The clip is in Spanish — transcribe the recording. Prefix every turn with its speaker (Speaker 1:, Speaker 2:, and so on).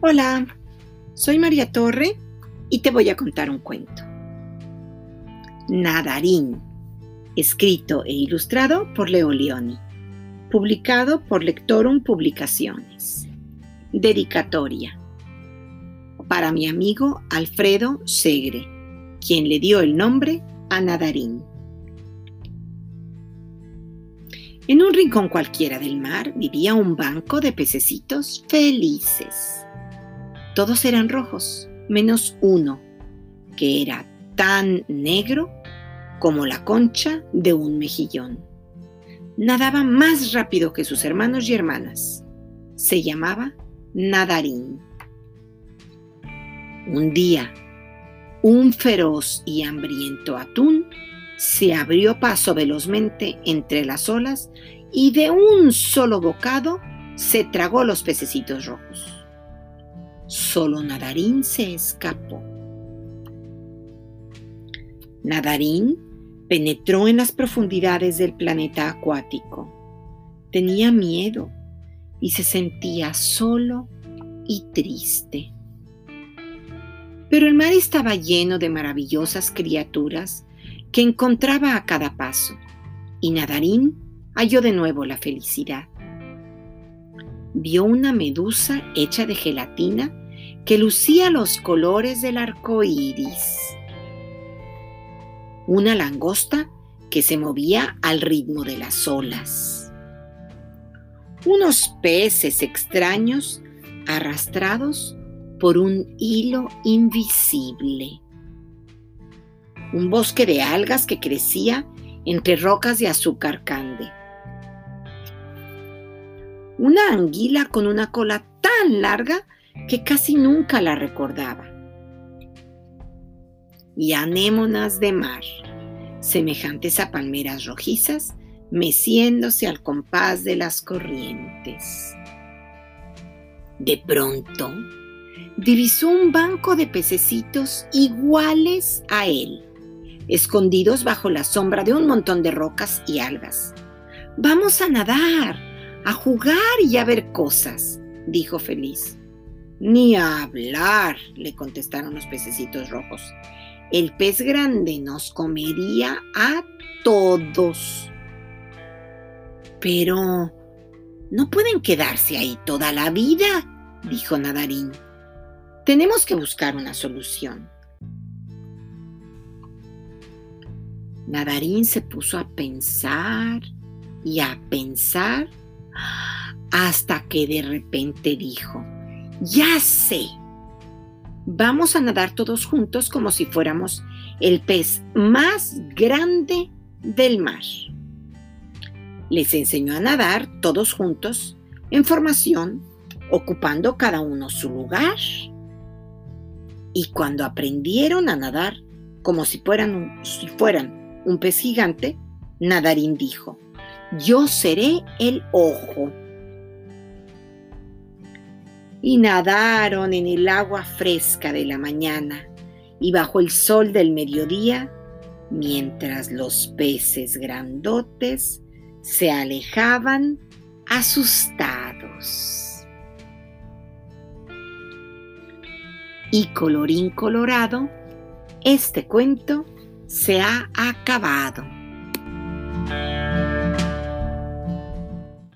Speaker 1: Hola, soy María Torre y te voy a contar un cuento. Nadarín, escrito e ilustrado por Leo Leoni, publicado por Lectorum Publicaciones. Dedicatoria. Para mi amigo Alfredo Segre, quien le dio el nombre a Nadarín. En un rincón cualquiera del mar vivía un banco de pececitos felices. Todos eran rojos, menos uno, que era tan negro como la concha de un mejillón. Nadaba más rápido que sus hermanos y hermanas. Se llamaba Nadarín. Un día, un feroz y hambriento atún se abrió paso velozmente entre las olas y de un solo bocado se tragó los pececitos rojos. Solo Nadarín se escapó. Nadarín penetró en las profundidades del planeta acuático. Tenía miedo y se sentía solo y triste. Pero el mar estaba lleno de maravillosas criaturas que encontraba a cada paso, y Nadarín halló de nuevo la felicidad. Vio una medusa hecha de gelatina que lucía los colores del arco iris. Una langosta que se movía al ritmo de las olas. Unos peces extraños arrastrados por un hilo invisible un bosque de algas que crecía entre rocas de azúcar cande. Una anguila con una cola tan larga que casi nunca la recordaba. Y anémonas de mar, semejantes a palmeras rojizas, meciéndose al compás de las corrientes. De pronto, divisó un banco de pececitos iguales a él escondidos bajo la sombra de un montón de rocas y algas. Vamos a nadar, a jugar y a ver cosas, dijo feliz. Ni a hablar, le contestaron los pececitos rojos. El pez grande nos comería a todos. Pero no pueden quedarse ahí toda la vida, dijo Nadarín. Tenemos que buscar una solución. Nadarín se puso a pensar y a pensar hasta que de repente dijo, ya sé, vamos a nadar todos juntos como si fuéramos el pez más grande del mar. Les enseñó a nadar todos juntos en formación, ocupando cada uno su lugar. Y cuando aprendieron a nadar como si fueran, si fueran un pez gigante, Nadarín dijo, yo seré el ojo. Y nadaron en el agua fresca de la mañana y bajo el sol del mediodía, mientras los peces grandotes se alejaban asustados. Y colorín colorado, este cuento se ha acabado.